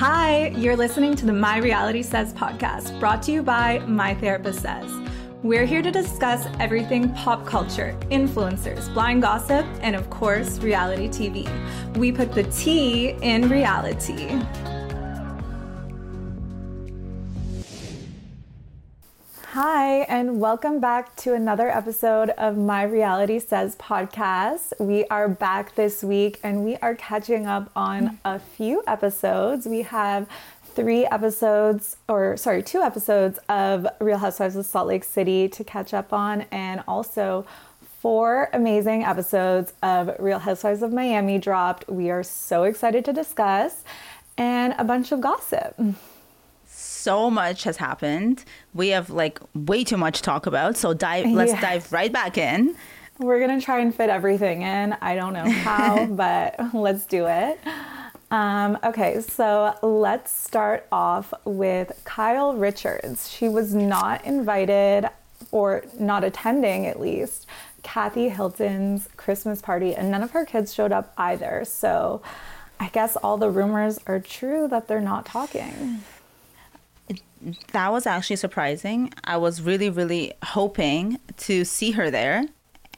Hi, you're listening to the My Reality Says podcast, brought to you by My Therapist Says. We're here to discuss everything pop culture, influencers, blind gossip, and of course, reality TV. We put the T in reality. And welcome back to another episode of My Reality Says podcast. We are back this week and we are catching up on a few episodes. We have three episodes, or sorry, two episodes of Real Housewives of Salt Lake City to catch up on, and also four amazing episodes of Real Housewives of Miami dropped. We are so excited to discuss, and a bunch of gossip so much has happened. We have like way too much to talk about. So dive let's dive right back in. We're gonna try and fit everything in. I don't know how, but let's do it. Um, okay, so let's start off with Kyle Richards. She was not invited or not attending at least Kathy Hilton's Christmas party, and none of her kids showed up either. So I guess all the rumors are true that they're not talking that was actually surprising. I was really, really hoping to see her there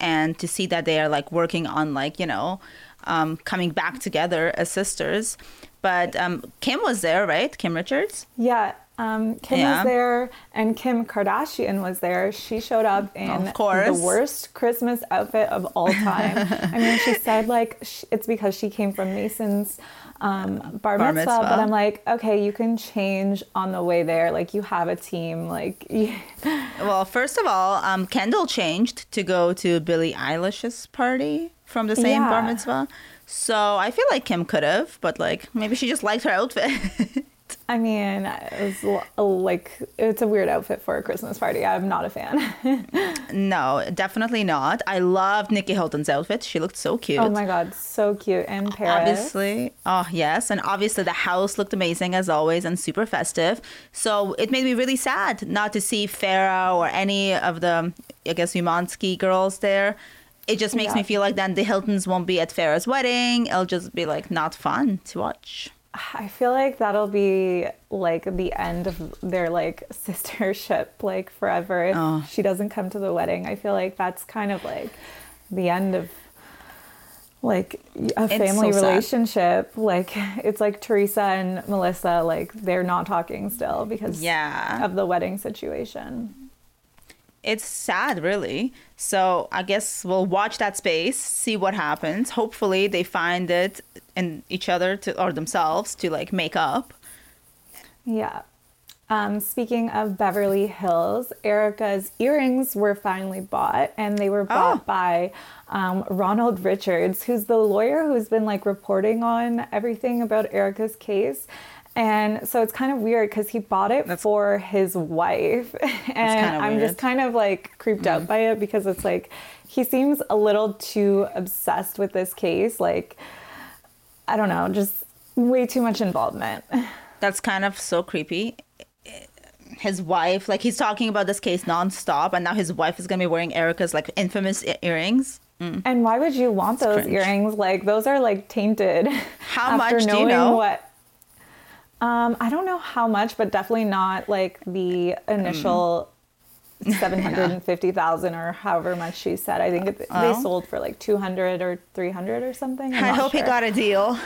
and to see that they are like working on like, you know, um, coming back together as sisters. But um, Kim was there, right? Kim Richards? Yeah. Um, Kim yeah. was there and Kim Kardashian was there. She showed up in the worst Christmas outfit of all time. I mean, she said like it's because she came from Mason's um, bar, bar mitzvah, but I'm like, okay, you can change on the way there. Like you have a team. Like, well, first of all, um, Kendall changed to go to Billie Eilish's party from the same yeah. bar mitzvah. So I feel like Kim could have, but like maybe she just liked her outfit. I mean, it's like it's a weird outfit for a Christmas party. I'm not a fan. no, definitely not. I loved Nicky Hilton's outfit. She looked so cute. Oh my god, so cute in Paris. Obviously, oh yes, and obviously the house looked amazing as always and super festive. So it made me really sad not to see Farrah or any of the, I guess, Umansky girls there. It just makes yeah. me feel like then the Hiltons won't be at Farrah's wedding. It'll just be like not fun to watch. I feel like that'll be like the end of their like sistership like forever if oh. she doesn't come to the wedding. I feel like that's kind of like the end of like a family so relationship. Sad. Like it's like Teresa and Melissa like they're not talking still because yeah. of the wedding situation it's sad really so i guess we'll watch that space see what happens hopefully they find it in each other to or themselves to like make up yeah um, speaking of Beverly Hills, Erika's earrings were finally bought, and they were bought oh. by um, Ronald Richards, who's the lawyer who's been like reporting on everything about Erika's case. And so it's kind of weird because he bought it that's, for his wife. And I'm just kind of like creeped mm-hmm. out by it because it's like he seems a little too obsessed with this case. Like, I don't know, just way too much involvement. That's kind of so creepy. His wife, like he's talking about this case nonstop, and now his wife is gonna be wearing Erika's like infamous earrings. Mm. And why would you want those Strange. earrings? Like those are like tainted. How much do you know? What um, I don't know how much, but definitely not like the initial mm. 750,000 or however much she said. I think it, oh. they sold for like 200 or 300 or something. I'm i hope sure. he got a deal.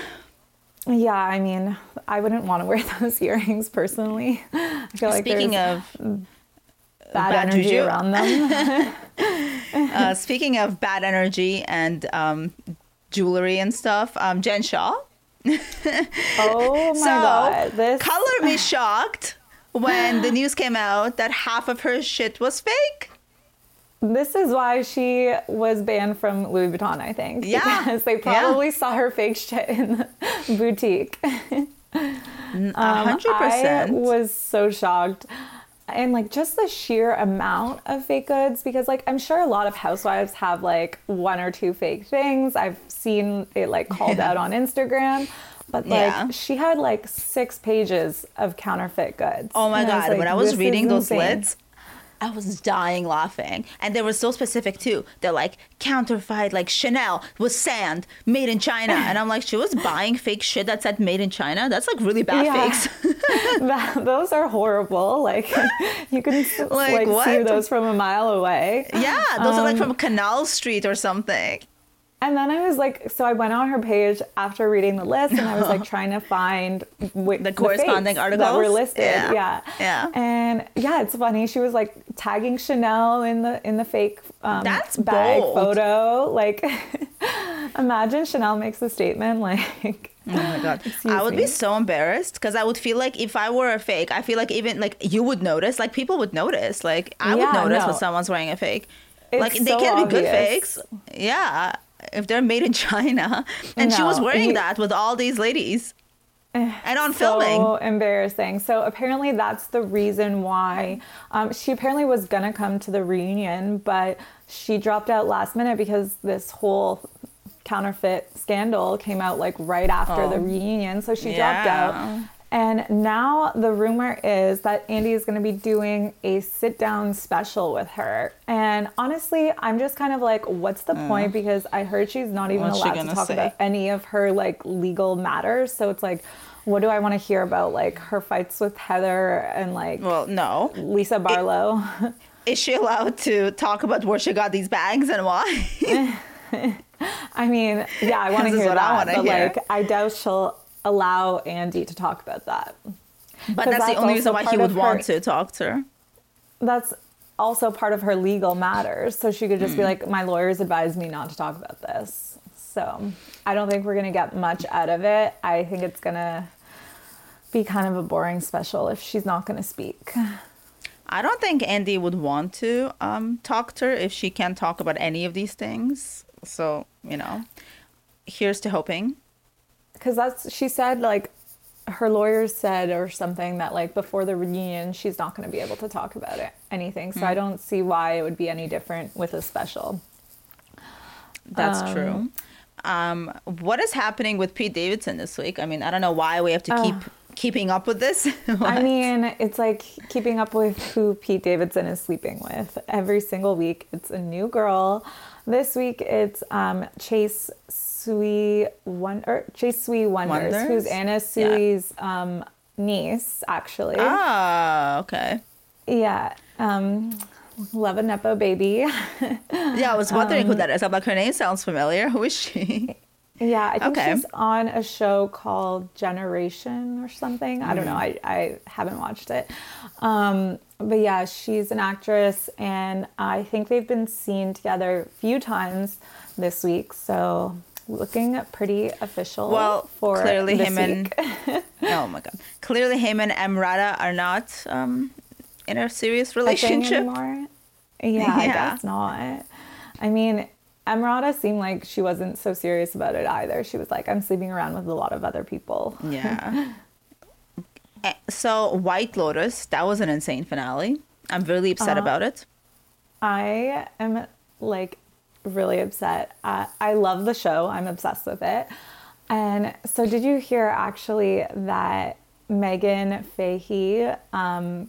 Yeah, I mean, I wouldn't want to wear those earrings personally. I feel like speaking of bad, bad energy juju. around them. uh, speaking of bad energy and um, jewelry and stuff, um, Jen Shah. oh my so, god! This color me shocked when the news came out that half of her shit was fake. This is why she was banned from Louis Vuitton, I think. Yeah. Because they probably yeah. saw her fake shit in the boutique. Um, 100%. I was so shocked and like just the sheer amount of fake goods because like i'm sure a lot of housewives have like one or two fake things i've seen it like called yeah. out on instagram but like yeah. she had like six pages of counterfeit goods oh my god I like, when i was reading those insane. lids I was dying laughing. And they were so specific too. They're like counterfeit, like Chanel was sand made in China. And I'm like, she was buying fake shit that said made in China? That's like really bad Yeah. fakes. That- those are horrible. Like you can Like, like, see those from a mile away. yeah, those are like Um, from Canal Street or something. And then I was like, so I went on her page after reading the list, and I was like trying to find wh- The corresponding fakes that were listed. Yeah. Yeah. Yeah. And yeah, it's funny. She was like tagging Chanel in the in the fake um, That's bag bold. photo. Like, imagine Chanel makes a statement like. Oh my god, Excuse I would me. be so embarrassed because I would feel like if I were a fake, I feel like even like you would notice, like people would notice, like I would notice no. when someone's wearing a fake. It's like they so can be good obvious. fakes, yeah, if they're made in China. And she was wearing you- that with all these ladies, and on so filming. So embarrassing. So apparently that's the reason why um, she apparently was gonna come to the reunion, but she dropped out last minute because this whole counterfeit scandal came out like right after the Oh. reunion. So she dropped out. And now the rumor is that Andy is going to be doing a sit down special with her. And honestly, I'm just kind of like, what's the point? Because I heard she's not even Mm. What's allowed to talk say? about any of her like legal matters. So it's like, what do I want to hear about like her fights with Heather and like Well, no. Lisa Barlow? Is she allowed to talk about where she got these bags and why? I mean, yeah, I want to hear what that, but hear. like, I doubt she'll allow Andy to talk about that. But that's, the only reason why he would of want to talk to her. That's also part of her legal matters. So she could just be Hmm. like, my lawyers advised me not to talk about this. So I don't think we're going to get much out of it. I think it's going to be kind of a boring special if she's not going to speak. I don't think Andy would want to um, talk to her if she can't talk about any of these things. So, you know, here's to hoping. Because that's, she said, like, her lawyers said or something that, like, before the reunion, she's not going to be able to talk about it, anything. So I Hmm. don't see why it would be any different with a special. That's Um, true. Um, what is happening with Pete Davidson this week? I mean, I don't know why we have to keep keeping up with this. I mean, it's like keeping up with who Pete Davidson is sleeping with. Every single week, it's a new girl. This week, it's um, Chase Sui One or Chase Sui Wonders, Wonders? who's Anna Sui's um, niece, actually. ah, okay. Yeah, um, love a nepo baby. Yeah, I was wondering Um, who that is. I'm like, her name sounds familiar. Who is she? Yeah, I think Okay. she's on a show called Generation or something. I don't know. Mm. I, I haven't watched it. Um, but yeah, she's an actress, and I think they've been seen together a few times this week. So looking pretty official. Well, for clearly him and oh my god, clearly him and Emrata are not um, in a serious a relationship. anymore. Yeah, I guess not. I mean, Emrata seemed like she wasn't so serious about it either. She was like, I'm sleeping around with a lot of other people. Yeah. Eh, so White Lotus, that was an insane finale. I'm really upset Uh-huh. about it. I am like really upset. Uh, I love the show. I'm obsessed with it. And so, did you hear actually that Meghann Fahy, um,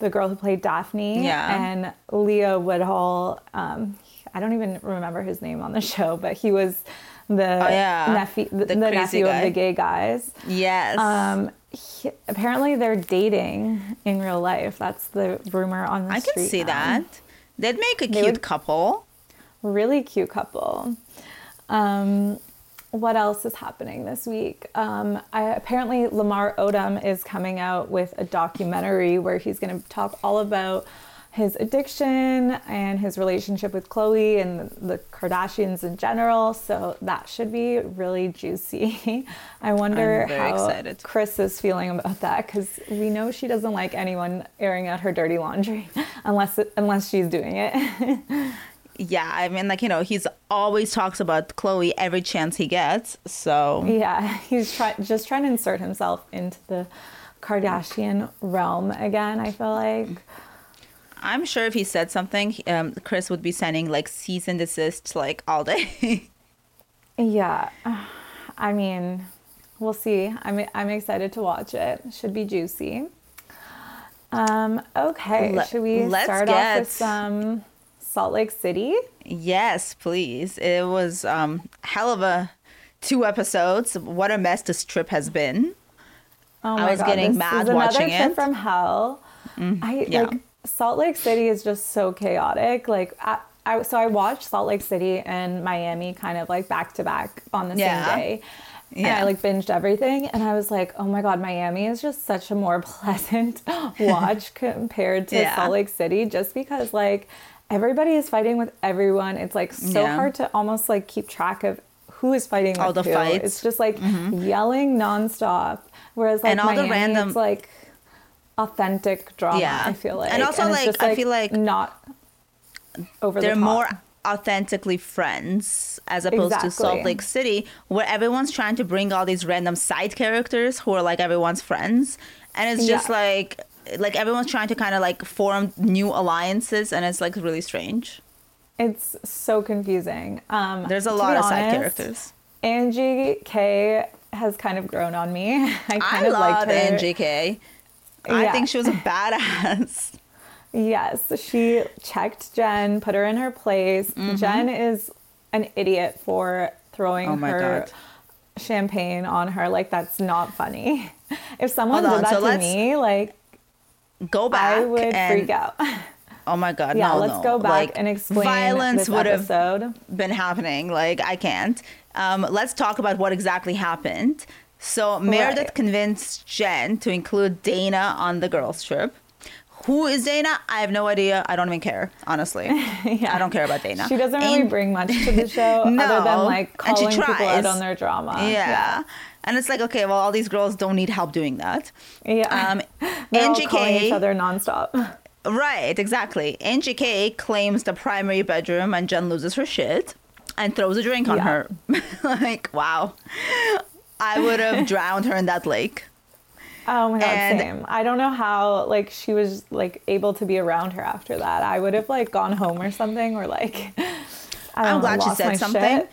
the girl who played Daphne, Yeah. and Leo Woodall, um, I don't even remember his name on the show, but he was the Oh, yeah. nephew, the, The the nephew guy. of the gay guys. Yes. Um, he- apparently, they're dating in real life. That's the rumor on the I street. can see now that. They'd make a They cute couple. really cute couple. Um, what else is happening this week? Um, I, apparently, Lamar Odom is coming out with a documentary where he's going to talk all about his addiction and his relationship with Khloé and the Kardashians in general. So that should be really juicy. I wonder how excited. Kris is feeling about that because we know she doesn't like anyone airing out her dirty laundry unless unless she's doing it. Yeah, I mean, like you know, he's always talks about Khloé every chance he gets. So Yeah, he's try- just trying to insert himself into the Kardashian realm again. I feel like. I'm sure if he said something, um, Kris would be sending like cease and desist like all day. Yeah, I mean, we'll see. I'm I'm excited to watch it. Should be juicy. Um, okay, should we start off with some Salt Lake City? Yes, please. It was um hell of a two episodes. What a mess this trip has been. Oh I was getting this mad is watching another trip it. from hell. I yeah. like Salt Lake City is just so chaotic. Like I, I so I watched Salt Lake City and Miami kind of like back to back on the Yeah. same day. And Yeah. I like binged everything and I was like, oh my god, Miami is just such a more pleasant watch compared to Yeah. Salt Lake City just because like everybody is fighting with everyone. It's like so Yeah. hard to almost like keep track of who is fighting with All the who. fights. It's just like mm-hmm. yelling nonstop. Whereas like And all the Miami, random- it's like authentic drama. Yeah. I feel like, And also, it's like, just, I feel like not over They're the top. more authentically friends as opposed to Salt Lake City, where everyone's trying to bring all these random side characters who are like everyone's friends. And it's just Yeah. like like everyone's trying to kind of like form new alliances and it's like really strange. It's so confusing. Um, There's a lot of side characters. Angie K has kind of grown on me. I kind I of liked love her. Angie K. I Yeah. think she was a badass. Yes, she checked Jen, put her in her place. Jen is an idiot for throwing Mm-hmm. Oh her God. champagne on her. Like that's not funny. If someone Hold did on, that so to me, like Go back I would and freak out. oh my god, yeah, no, let's no. go back Like, and explain violence this would have episode. been happening. Like I can't. Um, let's talk about what exactly happened. So Meredith Right. convinced Jen to include Dana on the girls' trip. Who is Dana? I have no idea. I don't even care, honestly. yeah. I don't care about Dana. She doesn't really And- bring much to the show other than like and she calling people out on their drama. yeah. And it's like, okay, well, all these girls don't need help doing that. Yeah. Um, They're all calling each other nonstop. Right, exactly. Angie K claims the primary bedroom and Jen loses her shit and throws a drink on Yeah. her. like, wow. I would have drowned her in that lake. Oh my god, And- same. I don't know how like she was like able to be around her after that. I would have like gone home or something or like I know, glad she said something. shit.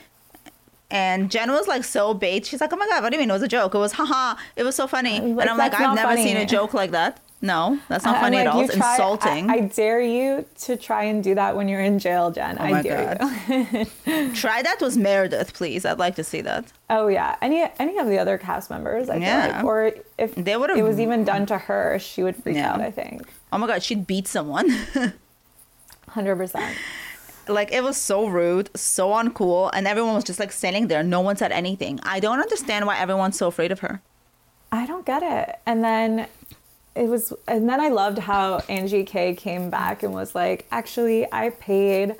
And Jen was like so bait. She's like, oh my God, what do you mean it was a joke? It was, haha, it was so funny. and I'm like, I've never seen a joke like that. No, that's not funny at all. It's try- I- insulting. I, dare you to try and do that when you're in jail, Jen. Oh I my dare God. you. Try that with Meredith, please. I'd like to see that. Oh yeah, any any of the other cast members, I Yeah. like, or if They would've- it was even done to her, she would freak Yeah. out. I think, Oh my God, she'd beat someone. hundred percent. like it was so rude, so uncool, and everyone was just like standing there. No one said anything. I don't understand why everyone's so afraid of her. I don't get it. And then it was, and then I loved how Angie K came back and was like, actually, I paid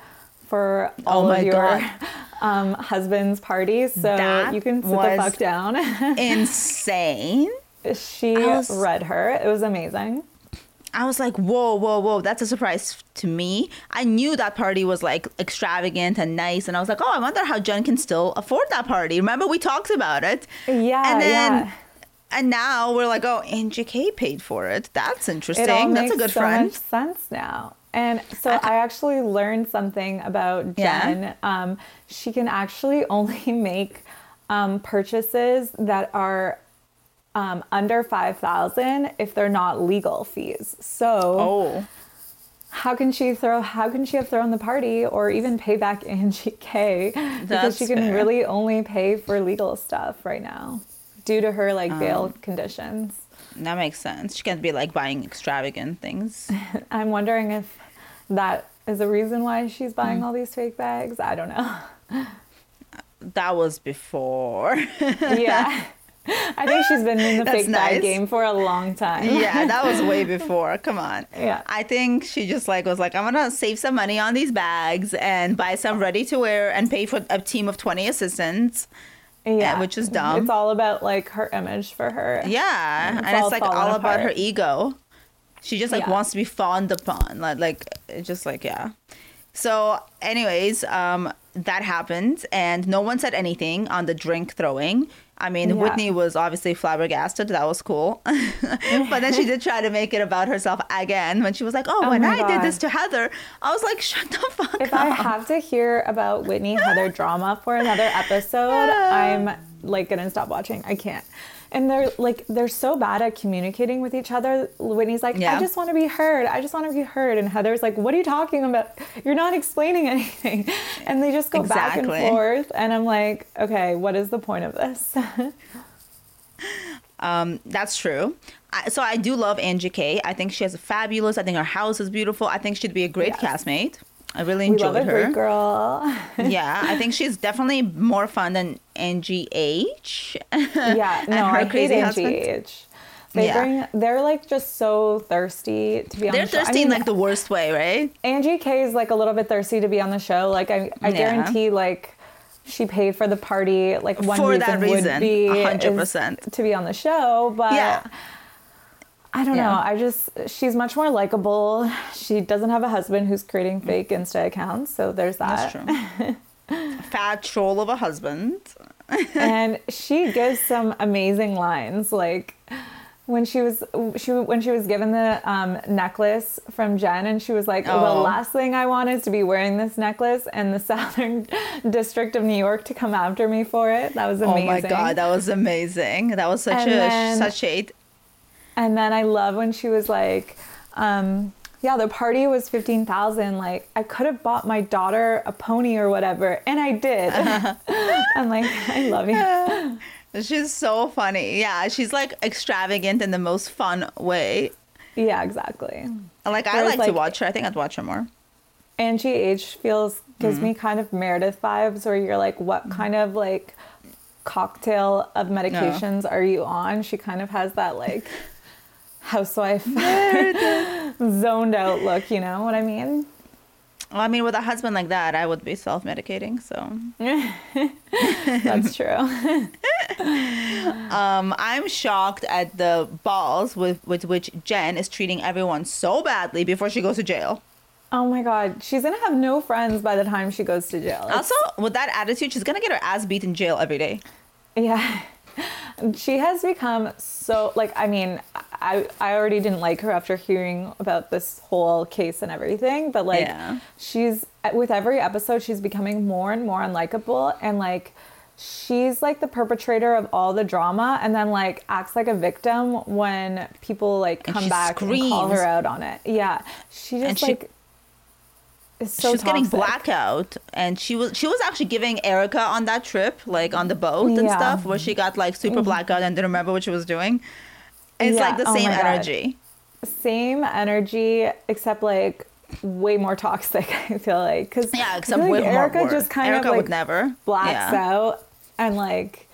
for all Oh my of your um, husband's parties, so That you can sit the fuck down. Insane. she was- read her. It was amazing. I was like, whoa, whoa, whoa, that's a surprise to me. I knew that party was like extravagant and nice, and I was like, oh, I wonder how Jen can still afford that party. Remember, we talked about it. Yeah, and then, yeah. And now we're like, oh, Angie K paid for it. That's interesting. It all That's makes a good so friend. much sense now. And so I actually learned something about Yeah? Jen. Um, she can actually only make um, purchases that are um, under five thousand if they're not legal fees. So Oh, how can she throw? How can she have thrown the party or even pay back Angie K? Because she can fair. really only pay for legal stuff right now due to her like bail Um, conditions. that makes sense. She can't be like buying extravagant things. I'm wondering if that is a reason why she's buying Hmm. all these fake bags. I don't know. that was before. yeah. I think she's been in the That's fake bag game for a long time. yeah, that was way before. Come on. Yeah. I think she just like was like, I'm gonna save some money on these bags and buy some ready to wear and pay for a team of 20 assistants. Yeah. which is dumb. It's all about like her image for her. Yeah, It's and it's like all about her ego. She just like Yeah. wants to be fawned upon, like like it's just like yeah. So, anyways, um, that happened, and no one said anything on the drink throwing. I mean, Yeah. Whitney was obviously flabbergasted. That was cool. but then she did try to make it about herself again when she was like, "Oh, Oh when I did this to Heather," I was like, "Shut the fuck If up." I have to hear about Whitney Heather drama for another episode, I'm like gonna stop watching. I can't. And they're like they're so bad at communicating with each other. Whitney's like, Yeah. I just want to be heard. I just want to be heard. And Heather's like, What are you talking about? You're not explaining anything. And they just go back and forth. And I'm like, Okay, what is the point of this? Um, that's true. I, so I do love Angie K. I think she has a fabulous. I think her house is beautiful. I think she'd be a great Yes. castmate. I really we love enjoyed a her. Girl. yeah, I think she's definitely more fun than Angie H. yeah, no, her I hate Angie husband. H. They Yeah. bring. They're like just so thirsty to be on. They're the show. I thirsty in mean, like the worst way, right? Angie K is like a little bit thirsty to be on the show. Like I, I Yeah. guarantee, like she paid for the party. Like one For reason, that would be a 100% to be on the show. But Yeah. I don't Yeah. know. I just she's much more likable. She doesn't have a husband who's creating fake Insta accounts, so there's that. That's true. Fat troll of a husband. and she gives some amazing lines like when she was she when she was given the um, necklace from Jen and she was like the Oh. last thing I want is to be wearing this necklace and the Southern District of New York to come after me for it that was amazing Oh my god, that was amazing. That was such And a then- such hate. And then I love when she was like um, yeah the party was 15,000 like I could have bought my daughter a pony or whatever and I did I'm like I love you She's so funny. Yeah, she's like extravagant in the most fun way. yeah exactly And Like I Whereas, like, to watch her. I think I'd watch her more. Angie H feels gives Mm-hmm. me kind of Meredith vibes where you're like, what kind of like cocktail of medications are you on? She kind of has that like housewife zoned out look, you know what I mean? Well, I mean, with a husband like that, I would be self-medicating. So, That's true. um, I'm shocked at the balls with with which Jen is treating everyone so badly before she goes to jail. oh my god, she's gonna have no friends by the time she goes to jail. It's- Also, with that attitude, she's gonna get her ass beat in jail every day. Yeah. She has become so like I mean I I already didn't like her after hearing about this whole case and everything but like Yeah. she's with every episode she's becoming more and more unlikable and like she's like the perpetrator of all the drama and then like acts like a victim when people like come back and call her out on it. Yeah. She just she- like is so she's getting toxic. blackout, and she was she was actually giving Erika on that trip, like on the boat and Yeah. Mm-hmm. stuff, where she got like super blackout and didn't remember what she was doing. It's Yeah, like the oh same God. energy. same energy except like way more toxic i feel like because Yeah, except way more erica work. just kind Erika of like would never. blacks Yeah. out and like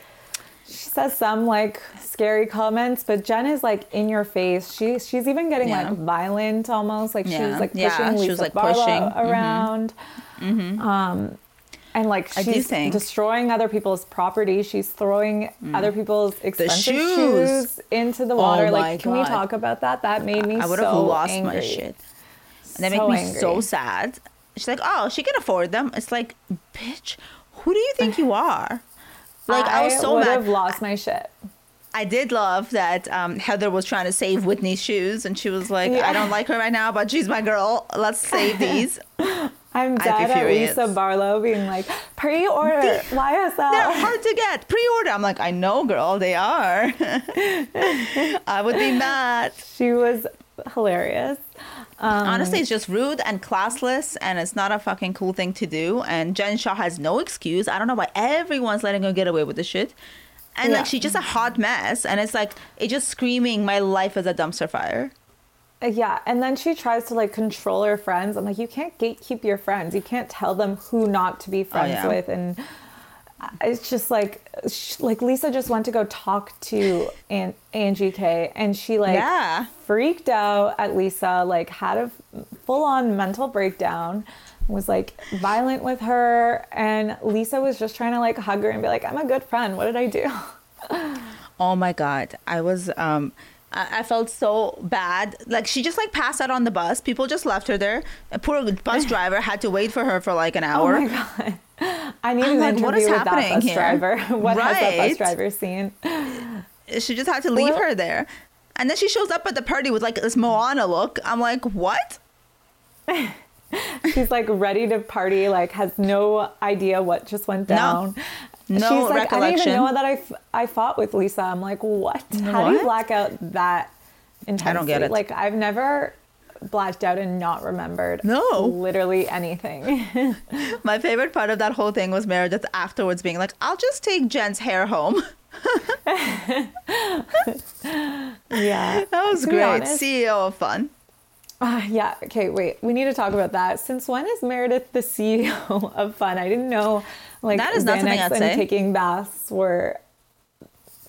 she says some like scary comments but jen is like in your face she she's even getting Yeah. like violent almost like she Yeah. was like Yeah, pushing she Lisa was, like, Barlow pushing. Mhm. around um and like I she's destroying other people's property. She's throwing mm. other people's expensive shoes. shoes. into the water. Oh like, can we talk about that? That made me I would so have lost angry. my shit. And that So make me so sad. She's like, oh, she can afford them. It's like, bitch, who do you think you are? Like I, was so mad. I would mad. have lost my shit. I did love that um, Heather was trying to save Whitney's shoes, and she was like, Yeah. "I don't like her right now, but she's my girl. Let's save these." I'm dead at. Lisa Barlow being like, pre-order YSL. They're hard to get. Pre-order. I'm like, I know, girl, they are. I would be mad. She was hilarious. Um, Honestly, it's just rude and classless, and it's not a fucking cool thing to do. And Jen Shah has no excuse. I don't know why everyone's letting her get away with this shit. And Yeah. like, she's just a hot mess, and it's like it's just screaming, "My life is a dumpster fire." Uh, yeah, and then she tries to like control her friends. I'm like, you can't gatekeep your friends. You can't tell them who not to be oh, friends yeah. with, and uh, it's just like, like Lisa just went to go talk to An- Angie K, and she like Yeah. freaked out at Lisa, like had a full on mental breakdown, was like violent with her, and Lisa was just trying to like hug her and be like, I'm a good friend. What did I do? Oh my god, I was um I felt so bad. Like she just like passed out on the bus. People just left her there. A poor bus driver had to wait for her for like an hour. Oh my god. I need I'm an like, interview what is with that happening bus here? driver. what has that bus driver seen? she just had to leave Well- her there. And then she shows up at the party with like this Moana look. I'm like, what? She's like ready to party, like has no idea what just went down. No She's like, I didn't even know that I, f- I fought with Lisa. I'm like, what? How do you black out that intensely? don't get it. Like, I've never blacked out and not remembered No. literally anything. My favorite part of that whole thing was Meredith afterwards being like, "I'll just take Jen's hair home." yeah. That was great. honest- CEO of fun. Ah, yeah. Okay, wait. We need to talk about that. Since when is Meredith the CEO of Fun? I didn't know. Like That is not something Xanax I'd and say. taking baths were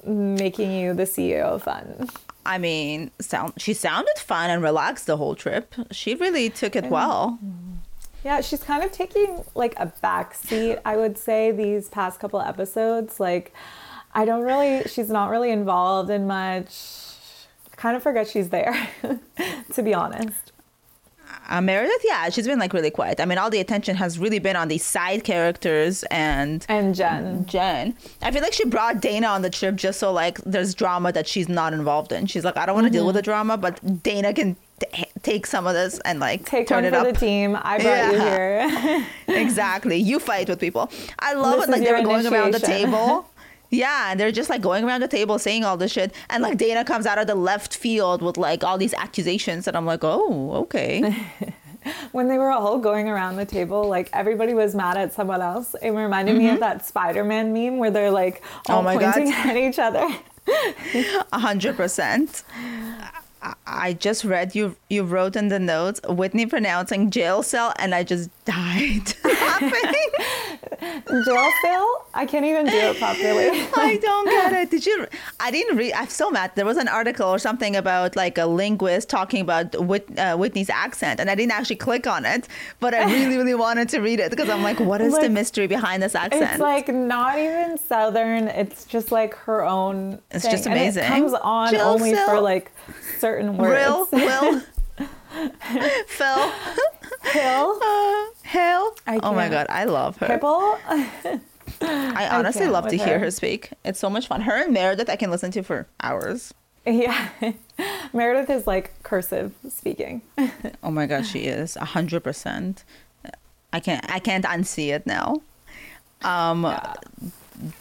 making you the CEO of Fun. I mean, sound she sounded fun and relaxed the whole trip. She really took it well. Yeah, she's kind of taking like a back seat, I would say, these past couple episodes. Like, I don't really, she's not really involved in much. Kind of forget she's there, to be honest. Uh, Meredith, yeah, she's been like really quiet. I mean, all the attention has really been on these side characters and And Jen. Jen. I feel like she brought Dana on the trip just so like there's drama that she's not involved in. She's like, I don't want to deal with the drama, but Dana can t- take some of this and like Take turn it for up. the team. I brought you here. exactly. You fight with people. I love This it. Like they were going around the table. Yeah, and they're just like going around the table saying all this shit. And like Dana comes out of the left field with like all these accusations. And I'm like, oh, okay. when they were all going around the table, like everybody was mad at someone else. It reminded me of that Spider Man meme where they're like all Mm-hmm. Oh my God. pointing at each other. A hundred percent. I- I just read you you wrote in the notes Whitney pronouncing jail cell and I just died laughing. Jail cell? I can't even do it properly. I don't get it. Did you? I didn't read. I'm so mad. There was an article or something about like a linguist talking about Whit, uh, Whitney's accent, and I didn't actually click on it, but I really, really wanted to read it because I'm like, what is the mystery behind this accent? It's like not even southern. It's just like her own. It's thing. just And amazing. it comes on Jill only for like certain words. Real, Will, Phil, Hill, uh. I Oh my god, I love her. Hipple. I honestly can't love to with hear her. her speak. It's so much fun. Her and Meredith, I can listen to for hours. Yeah. Meredith is like cursive speaking. Oh my god, she is a hundred percent. I can't I can't unsee it now. Um,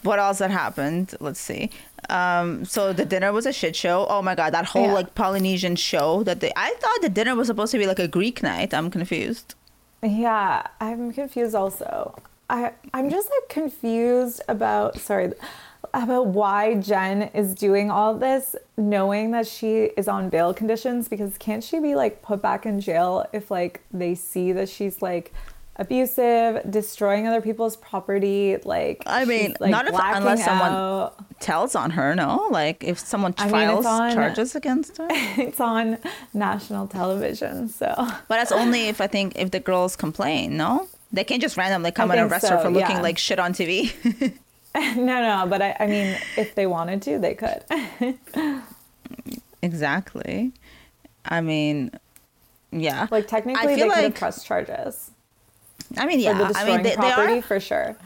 what else had happened? Let's see. Um, so the dinner was a shit show. Oh my god, that whole Yeah. like Polynesian show that they. I thought the dinner was supposed to be like a Greek night. I'm confused. Yeah, I'm confused also. I I'm just like confused about sorry about why Jen is doing all this knowing that she is on bail conditions because can't she be like put back in jail if like they see that she's like abusive, destroying other people's property, like I mean, like, not if- unless someone- out. Tells on her, no? Like if someone I mean, files charges against her. it's on national television, so But that's only if I think if the girls complain, no? They can't just randomly come and arrest her for looking yeah. like shit on TV. no, no, but I, I mean, if they wanted to, they could. exactly. I mean, yeah. Like technically, they feel could have pressed charges I mean, yeah. I mean, they, they are for sure.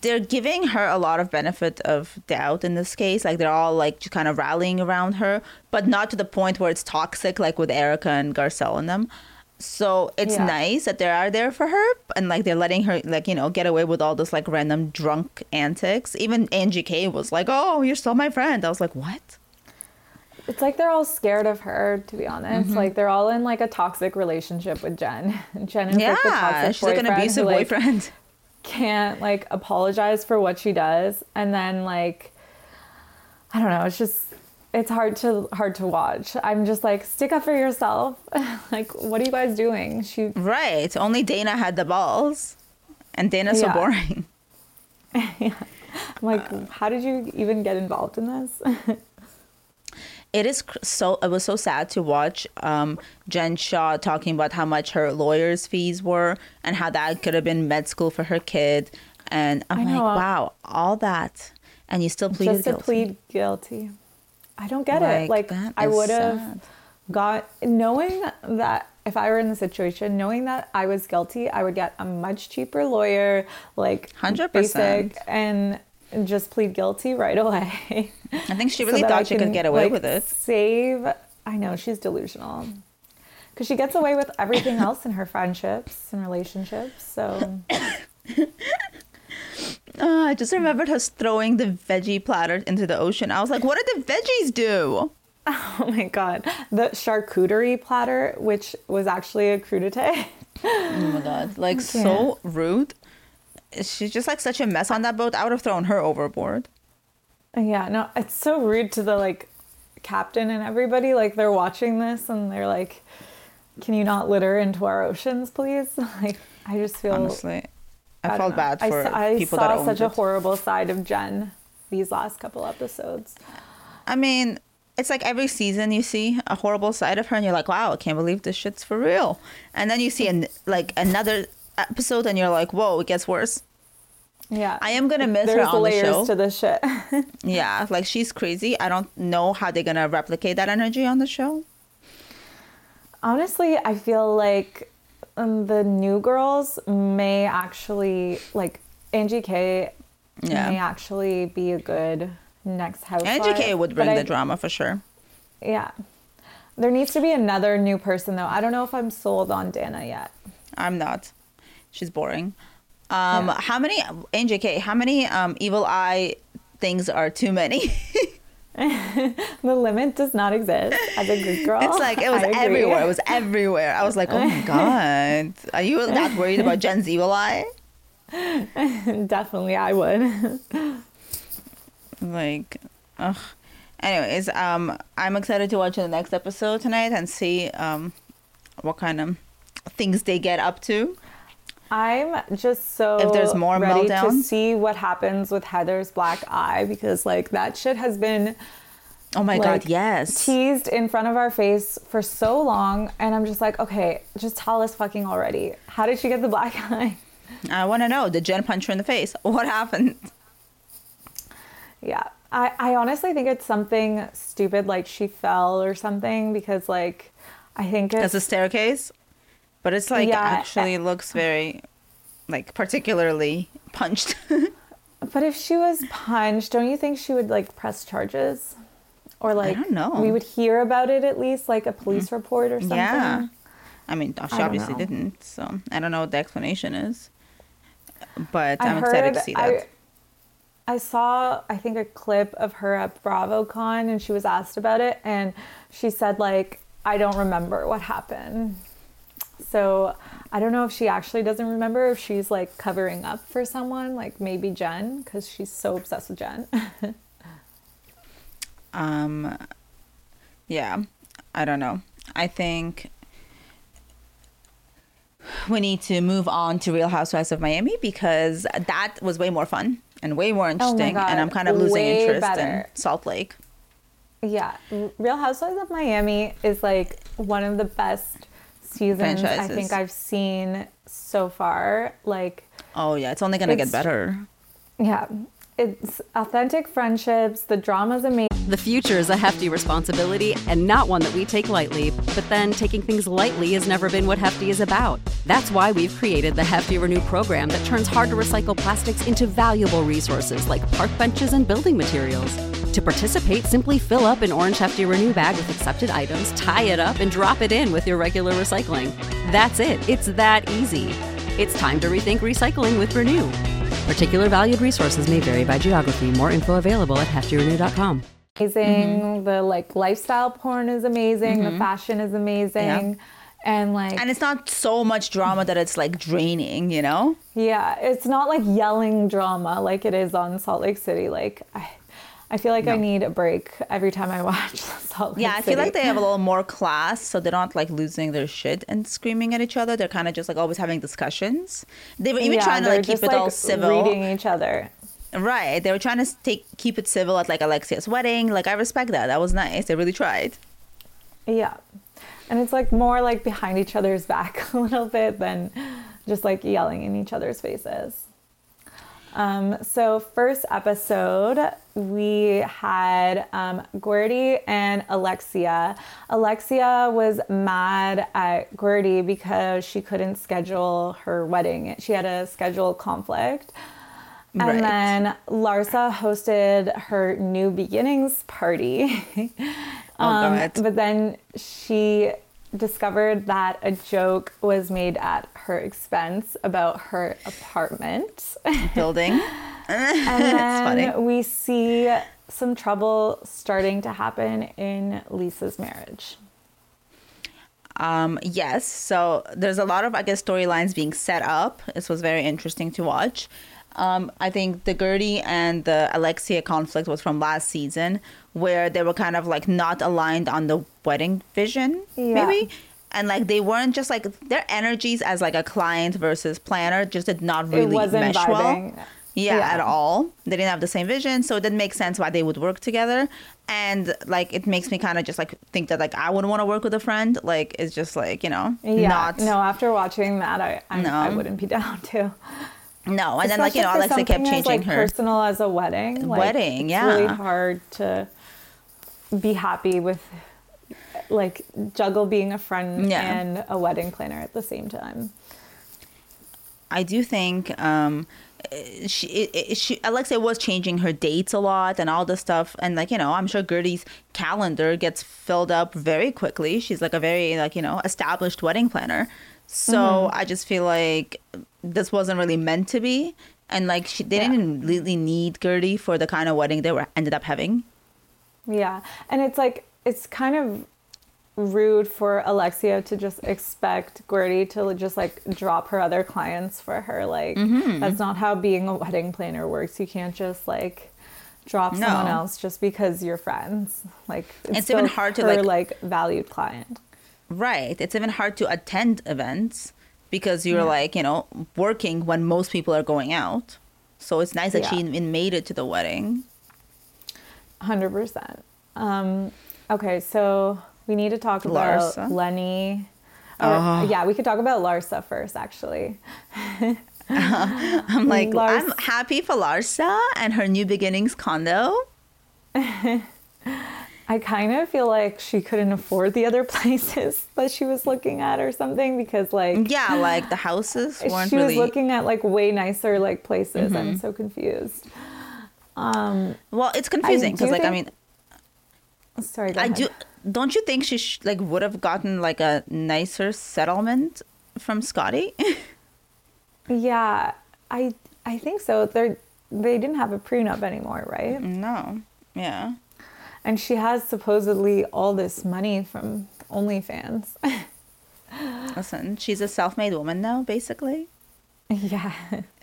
they're giving her a lot of benefit of doubt in this case. Like they're all like just kind of rallying around her, but not to the point where it's toxic, like with Erika and Garcelle and them. So it's Yeah. nice that they are there for her, and like they're letting her like you know get away with all this like random drunk antics. Even Angie K was like, "Oh, you're still my friend." I was like, "What?" It's like they're all scared of her, to be honest. Mm-hmm. Like they're all in like a toxic relationship with Jen. Jen is like the Yeah, toxic she's like an boyfriend who, abusive like, boyfriend. Can't like apologize for what she does, and then like, I don't know. It's just it's hard to hard to watch. I'm just like stick up for yourself. like, what are you guys doing? She Right. Only Dana had the balls, and Dana's so boring. Yeah. I'm like, how did you even get involved in this? It is so it was so sad to watch um, Jen Shah talking about how much her lawyer's fees were and how that could have been med school for her kid. And I'm I like, know. wow, all that, and you still pleaded just to guilty. plead guilty. I don't get it. Like I would have got knowing that if I were in the situation, knowing that I was guilty, I would get a much cheaper lawyer, like 100%. basic, and just plead guilty right away. I think she really I thought she could get away like, with it. Save. I know she's delusional. Because she gets away with everything else in her friendships and relationships. So Uh, I just remembered us throwing the veggie platter into the ocean. I was like, what did the veggies do? Oh my god. The charcuterie platter, which was actually a crudité. Oh my god. Like so rude. She's just like such a mess on that boat. I would have thrown her overboard. Yeah, no, it's so rude to the like captain and everybody. Like they're watching this and they're like, Can you not litter into our oceans, please? Like I just feel Honestly. I, I felt bad I for I people that saw owned such a horrible side of Jen these last couple episodes. I mean, it's like every season you see a horrible side of her, and you're like, "Wow, I can't believe this shit's for real." And then you see an, like another episode, and you're like, "Whoa, it gets worse." Yeah. I am gonna miss her There's on the layers show. to this shit. Yeah, like she's crazy. I don't know how they're gonna replicate that energy on the show. Honestly, I feel like um, the new girls may actually like Angie K Yeah. may actually be a good next house. Angie K would bring the drama for sure. Yeah. There needs to be another new person though. I don't know if I'm sold on Dana yet. I'm not. She's boring. Um, Yeah. how many Angie K? How many um evil eye things are too many? The limit does not exist as a good girl. It's like it was everywhere. It was everywhere. I was like, oh my god, are you not worried about Jen's evil eye? Definitely, I would. Like, ugh. Anyways, um, I'm excited to watch the next episode tonight and see um, what kind of things they get up to. I'm just so If there's more ready to see what happens with Heather's black eye because like that shit has been Oh my like god, yes. teased in front of our face for so long and I'm just like, okay, just tell us fucking already. How did she get the black eye? I want to know. Did Jen punch her in the face? What happened? Yeah. I, I honestly think it's something stupid like she fell or something because like I think As it's a staircase, but it's like Yeah, actually looks very, like particularly punched. But if she was punched, don't you think she would like press charges? Or like I don't know. we would hear about it at least, like a police mm. report or something. Yeah. I mean, she don't obviously know. didn't, so I don't know what the explanation is. But I I'm excited to see that. I, I saw I think a clip of her at BravoCon and she was asked about it and she said like I don't remember what happened. So I don't know if she actually doesn't remember if she's like covering up for someone like maybe Jen because she's so obsessed with Jen. Um, yeah, I don't know. I think we need to move on to Real Housewives of Miami because that was way more fun and way more interesting. God, and I'm kind of losing way interest better. in Salt Lake. Yeah, Real Housewives of Miami is like one of the best seasons I think I've seen so far. Like, Oh yeah, it's only gonna get better. yeah, it's authentic friendships. The drama's amazing. The future is a hefty responsibility and not one that we take lightly. But then taking things lightly has never been what Hefty is about. That's why we've created the Hefty Renew program that turns hard to recycle plastics into valuable resources like park benches and building materials. To participate, simply fill up an orange Hefty Renew bag with accepted items, tie it up, and drop it in with your regular recycling. That's it. It's that easy. It's time to rethink recycling with Renew. Particular valued resources may vary by geography. More info available at heftyrenew.com. amazing. Mm-hmm. The like lifestyle porn is amazing. The mm-hmm. fashion is amazing. Yeah. And like, And it's not so much drama that it's like draining, you know? yeah, it's not like yelling drama like it is on Salt Lake City. Like, I, I feel like I need a break every time I watch Salt Lake Yeah, I feel like they have a little more class, so they're not like losing their shit and screaming at each other. They're kind of just like always having discussions. They were even yeah, trying to like keep just, it all civil. reading each other. Right. They were trying to take keep it civil at like Alexia's wedding. Like I respect that. That was nice. They really tried. Yeah. And it's like more like behind each other's back a little bit than just like yelling in each other's faces. Um, so, first episode, we had um, Guerdy and Alexia. Alexia was mad at Guerdy because she couldn't schedule her wedding. She had a schedule conflict. And Right. then Larsa hosted her new beginnings party. Oh, Um, but then she discovered that a joke was made at her expense about her apartment. Building. and then we see some trouble starting to happen in Lisa's marriage. Um, yes, so there's a lot of I guess storylines being set up. This was very interesting to watch. Um, I think the Guerdy and the Alexia conflict was from last season, where they were kind of like not aligned on the wedding vision, Yeah. maybe. And like they weren't just like their energies as like a client versus planner just did not really wasn't mesh well. Yeah, Yeah. at all. They didn't have the same vision, so it didn't make sense why they would work together. And like it makes me kind of just like think that like I wouldn't want to work with a friend. Like it's just like you know Yeah. not no, after watching that, I I, No. I wouldn't be down to. No. And then like you know Especially Alexa kept something as, changing like, her. Personal as a wedding. Like, Wedding, yeah. it's really hard to be happy with, like, juggle being a friend Yeah. and a wedding planner at the same time. I do think um, she, it- she Alexa was changing her dates a lot and all this stuff, and like you know, I'm sure Guerdy's calendar gets filled up very quickly. She's like a very like you know established wedding planner, so Mm-hmm. I just feel like this wasn't really meant to be, and like she they Yeah. didn't really need Guerdy for the kind of wedding they were ended up having. Yeah. And it's like, it's kind of rude for Alexia to just expect Guerdy to just like drop her other clients for her. Like, Mm-hmm. that's not how being a wedding planner works. You can't just like drop No. someone else just because you're friends. Like, it's, It's even hard to, her, like- like valued client. Right. It's even hard to attend events because you're like, you know, working when most people are going out. So it's nice that she Yeah. even made it to the wedding. 100%. Um, okay, so we need to talk about Larsa. Lenny. Or, Oh. Yeah, we could talk about Larsa first, actually. I'm like, Lars- I'm happy for Larsa and her New Beginnings condo. I kind of feel like she couldn't afford the other places that she was looking at or something because like Yeah, like the houses weren't she really. was looking at like way nicer like places. I'm so confused. Um, well, it's confusing because, like, I mean, sorry, I do. Don't you think she sh- like would have gotten like a nicer settlement from Scottie? Yeah, I I think so. They're they didn't have a prenup anymore, right? no. Yeah. And she has supposedly all this money from OnlyFans. Listen, she's a self-made woman now, basically. yeah.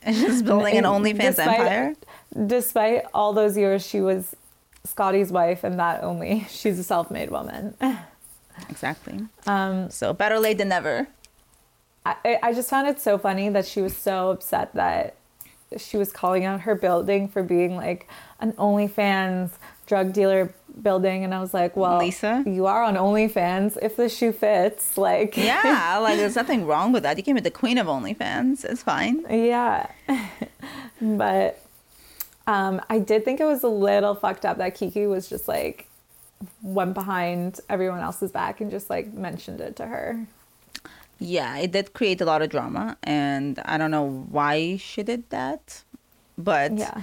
And she's building an OnlyFans despite- empire. Despite all those years, she was Scottie's wife, and that only. She's a self-made woman. Exactly. Um, So better late than never. I, I just found it so funny that she was so upset that she was calling out her building for being like an OnlyFans drug dealer building, and I was like, well, Lisa? you are on OnlyFans if the shoe fits. Like, Yeah, like there's nothing wrong with that. You can be the queen of OnlyFans. It's fine. Yeah. but um, I did think it was a little fucked up that Kiki was just like went behind everyone else's back and just like mentioned it to her. Yeah, it did create a lot of drama, and I don't know why she did that, but Yeah.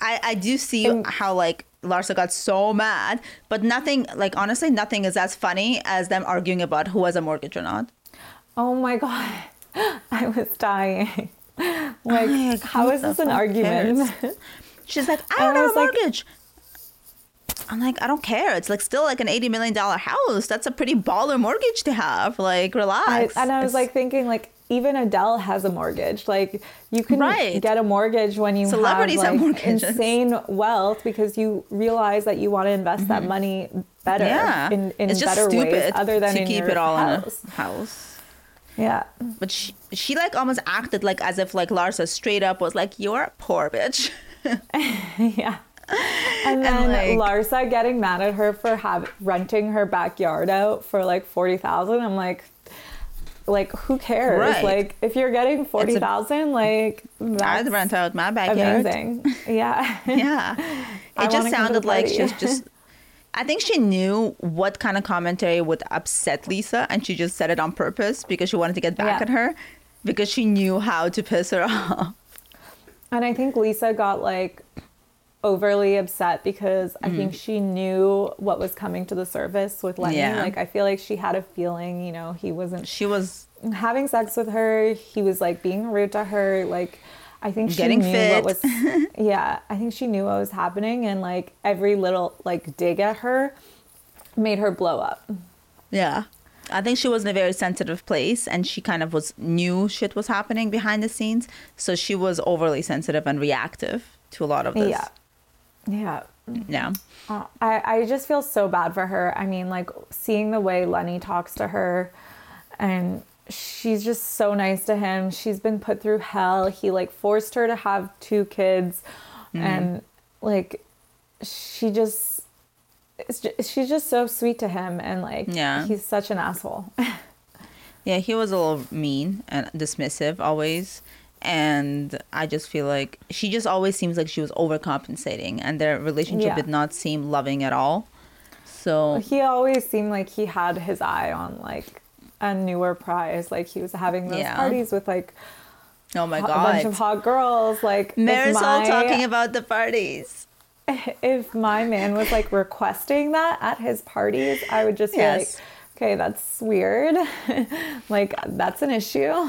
I, I- do see And- how like Larsa got so mad, but nothing like honestly nothing is as funny as them arguing about who has a mortgage or not. Oh my god. I was dying. Like, Like, how is this an argument? She's like, I don't I have a was like- mortgage. I'm like, I don't care. It's like still like an eighty million dollar house. That's a pretty baller mortgage to have. Like, I, relax. and I was It's- like thinking, like, even Adele has a mortgage. Like, you can Right. get a mortgage when you Celebrities have have like mortgages. insane wealth because you realize that you want to invest that money better Mm-hmm. yeah, in, in it's just better ways other than to in keep it all house. in a house. Yeah. But she, she like almost acted like as if like Larsa straight up was like, "You're a poor bitch." yeah. And then like- Larsa getting mad at her for have, renting her backyard out for like 40,000. I'm like like who cares? Right. Like if you're getting 40,000 like I'd rent out my backyard. amazing. Yeah. Yeah, it just wanna come to sounded like she was just. I think she knew what kind of commentary would upset Lisa, and she just said it on purpose because she wanted to get back Yeah. at her, because she knew how to piss her off. And I think Lisa got like overly upset because I think she knew what was coming to the surface with Lenny. Mm-hmm. Yeah. Like I feel like she had a feeling, you know, he wasn't She was having sex with her. He was like being rude to her. Like I think she Getting knew fit. what was yeah, I think she knew what was happening and like every little like dig at her made her blow up. Yeah. I think she was in a very sensitive place and she kind of was knew shit was happening behind the scenes. So she was overly sensitive and reactive to a lot of this. Yeah. Yeah. Yeah. Uh, I, I just feel so bad for her. I mean, like seeing the way Lenny talks to her and she's just so nice to him. She's been put through hell. He like forced her to have two kids and like she just it's ju- she's just so sweet to him and like Yeah. he's such an asshole. Yeah, he was a little mean and dismissive always. And I just feel like she just always seems like she was overcompensating and their relationship Yeah. did not seem loving at all. So he always seemed like he had his eye on like a newer prize. Like he was having those Yeah. parties with like oh my god, a bunch of hot girls. Like Marysol my- talking about the parties. if my man was like requesting that at his parties, I would just be Yes. like, okay, that's weird. like that's an issue.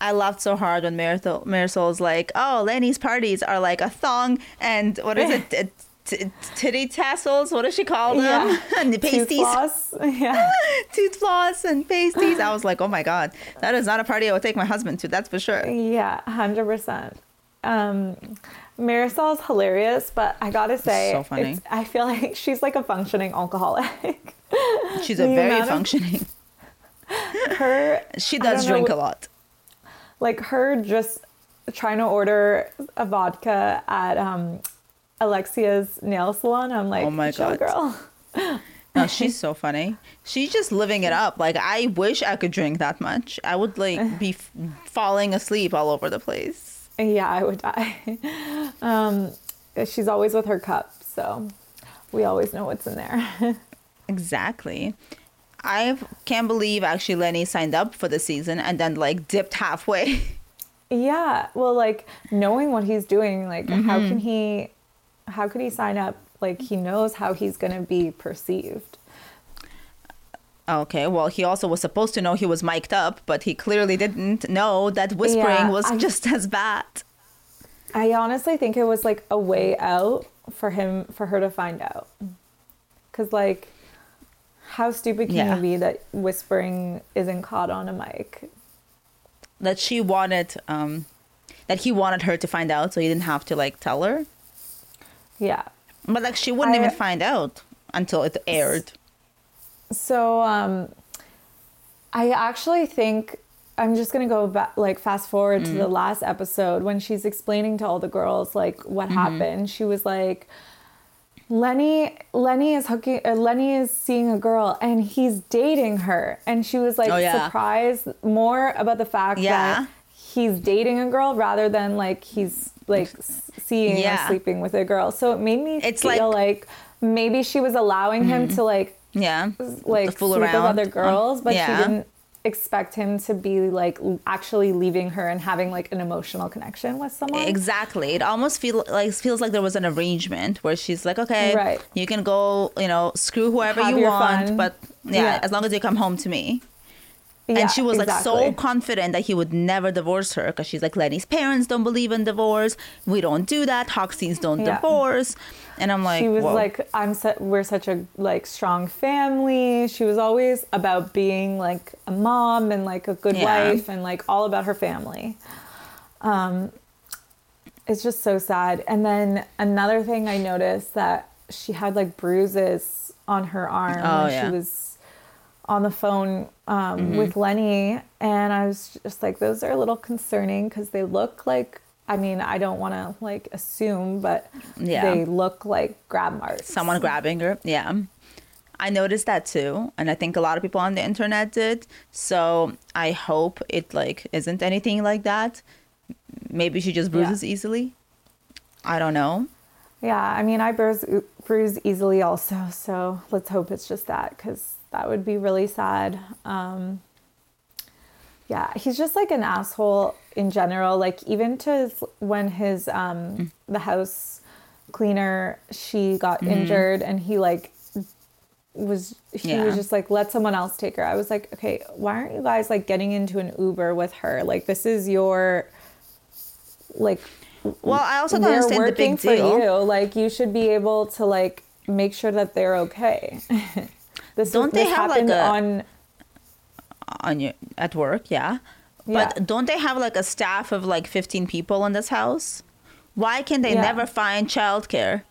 I laughed so hard when Marysol, Marysol's like, "Oh, Lenny's parties are like a thong and what is it, t- t- titty tassels? What does she call them? Yeah. and the Tooth pasties, floss. Yeah. tooth floss and pasties." I was like, "Oh my god, that is not a party I would take my husband to. That's for sure." Yeah, hundred percent. Um, Marysol's hilarious, but I gotta say, so funny. I feel like she's like a functioning alcoholic. She's a very of- functioning. her, She does know drink a lot. Like her just trying to order a vodka at um, Alexia's nail salon. I'm like, Oh my God. girl. No, she's so funny. She's just living it up. Like I wish I could drink that much. I would like be f- falling asleep all over the place. Yeah, I would die. um, she's always with her cup, so we always know what's in there. Exactly. I can't believe actually Lenny signed up for the season and then like dipped halfway. yeah, well, like knowing what he's doing, like how mm-hmm. can he, how could he sign up? Like he knows how he's gonna be perceived. Okay, well, he also was supposed to know he was mic'd up, but he clearly didn't know that whispering Yeah, was I- just as bad. I honestly think it was like a way out for him for her to find out. Cuz like how stupid can Yeah. you be that whispering isn't caught on a mic? That she wanted, um, that he wanted her to find out, so he didn't have to like tell her. Yeah. But like she wouldn't I- even find out until it aired. So um I actually think I'm just going to go back like fast forward to the last episode when she's explaining to all the girls like what happened. She was like Lenny Lenny is hooking uh, Lenny is seeing a girl and he's dating her and she was like Oh, yeah. surprised more about the fact Yeah. that he's dating a girl rather than like he's like seeing Yeah. or sleeping with a girl. So it made me It's feel like- like, maybe she was allowing him to like Yeah. like fool sleep with other girls, but yeah. she didn't expect him to be like actually leaving her and having like an emotional connection with someone. Exactly. It almost feel like feels like there was an arrangement where she's like, okay, Right. you can go, you know, screw whoever Have you want, fun. but yeah, Yeah. as long as you come home to me. Yeah, and she was like so confident that he would never divorce her because she's like Lenny's parents don't believe in divorce. We don't do that. Hoxie's don't Yeah. divorce. And I'm like, she was whoa. like i'm su- we're such a like strong family she was always about being like a mom and like a good Yeah. wife and like all about her family um it's just so sad and then another thing i noticed that she had like bruises on her arm Oh, when yeah. she was on the phone um, with lenny and i was just like those are a little concerning because they look like i mean i don't want to like assume but Yeah. they look like grab marks. someone grabbing her. Yeah. I noticed that too, and I think a lot of people on the internet did. So I hope it like isn't anything like that. Maybe she just Yeah. bruises easily. I don't know. Yeah, I mean, I bruise, bruise easily also, so let's hope it's just that because that would be really sad. Um, yeah, he's just like an asshole in general. Like even to his, when his um, the house cleaner she got injured and he like was he Yeah. was just like let someone else take her. I was like, okay, why aren't you guys like getting into an Uber with her? Like this is your like Well, I also don't understand the big for deal. you. Like you should be able to like make sure that they're okay. this Don't they this have, like, a- on on your at work, yeah. Yeah. But don't they have like a staff of like 15 people in this house? Why can they Yeah. never find childcare?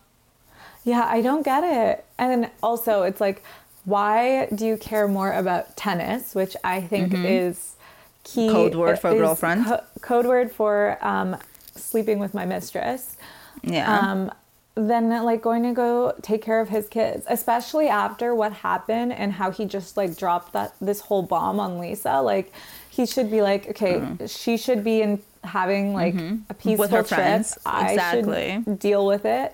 Yeah, I don't get it. And then also, it's like, why do you care more about tennis, which I think is key? Mm-hmm. Code word for girlfriend. co- code word for um, sleeping with my mistress. Yeah. Um, than like going to go take care of his kids, especially after what happened and how he just like dropped that this whole bomb on Lisa. Like, he should be like, okay, she should be in having like a peaceful Mm-hmm. her trip. friends. I Exactly. should deal with it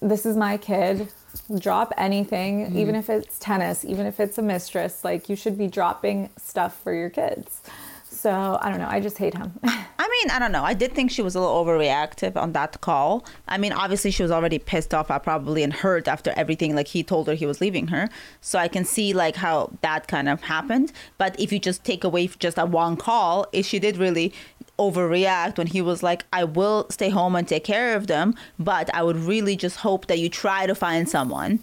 this is my kid drop anything Mm-hmm. even if it's tennis even if it's a mistress like you should be dropping stuff for your kids so i don't know i just hate him I mean, I don't know. I did think she was a little overreactive on that call. I mean, obviously she was already pissed off, uh, probably and hurt after everything. Like he told her he was leaving her, so I can see like how that kind of happened. But if you just take away just that one call, if she did really overreact when he was like, "I will stay home and take care of them, but I would really just hope that you try to find someone."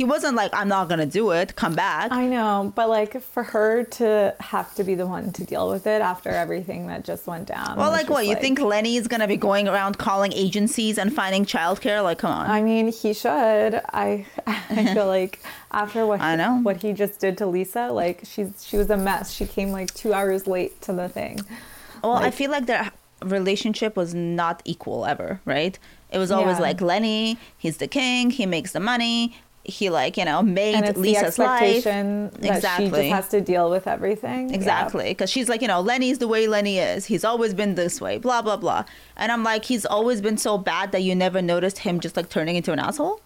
He wasn't like, "I'm not gonna do it. Come back." i know but like for her to have to be the one to deal with it after everything that just went down well, like what? just, You think Lenny is gonna be going around calling agencies and finding childcare? Like, come on. i mean he should i i feel like after what I know. what he just did to lisa like she's she was a mess she came like two hours late to the thing Well, I feel like their relationship was not equal ever, right? It was always Yeah. like Lenny, he's the king, he makes the money, he like, you know, made and it's Lisa's the life. expectation that she just has to deal with everything. Exactly, because she's like, you know, Lenny's the way Lenny is. He's always been this way, blah blah blah. And I'm like, he's always been so bad that you never noticed him just like turning into an asshole,